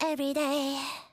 every day.